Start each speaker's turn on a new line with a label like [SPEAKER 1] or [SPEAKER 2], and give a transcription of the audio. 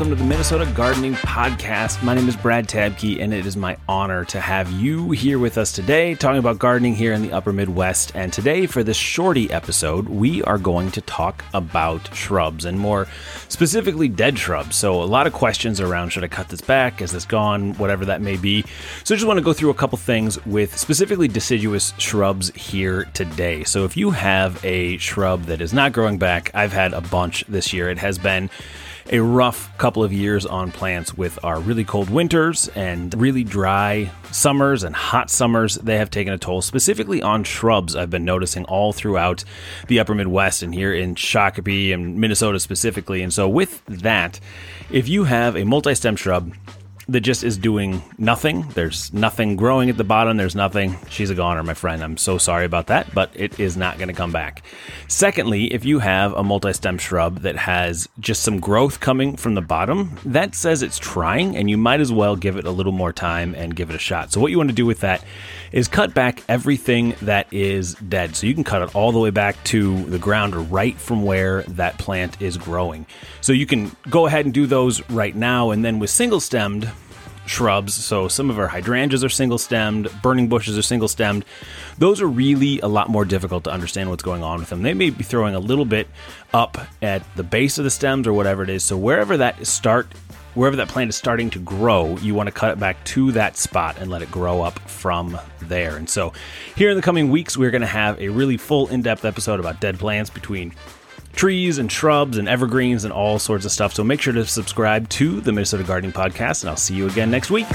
[SPEAKER 1] welcome to the Minnesota Gardening Podcast. My name is Brad Tabke, and it is my honor to have you here with us today, talking about gardening here in the upper Midwest. And today, for this shorty episode, we are going to talk about shrubs and more specifically dead shrubs. So, a lot of questions around should I cut this back? Is this gone? Whatever that may be. So, I just want to go through a couple things with specifically deciduous shrubs here today. So, if you have a shrub that is not growing back, I've had a bunch this year. It has been a rough couple of years on plants with our really cold winters and really dry summers and hot summers. They have taken a toll, specifically on shrubs. I've been noticing all throughout the upper Midwest and here in Shakopee and Minnesota specifically. And so, with that, if you have a multi stem shrub, that just is doing nothing. There's nothing growing at the bottom. There's nothing. She's a goner, my friend. I'm so sorry about that, but it is not going to come back. Secondly, if you have a multi stem shrub that has just some growth coming from the bottom, that says it's trying, and you might as well give it a little more time and give it a shot. So, what you want to do with that is cut back everything that is dead. So, you can cut it all the way back to the ground or right from where that plant is growing. So, you can go ahead and do those right now, and then with single stemmed, shrubs. So some of our hydrangeas are single stemmed, burning bushes are single stemmed. Those are really a lot more difficult to understand what's going on with them. They may be throwing a little bit up at the base of the stems or whatever it is. So wherever that start wherever that plant is starting to grow, you want to cut it back to that spot and let it grow up from there. And so, here in the coming weeks, we're going to have a really full in depth episode about dead plants between trees and shrubs and evergreens and all sorts of stuff. So make sure to subscribe to the Minnesota Gardening Podcast, and I'll see you again next week.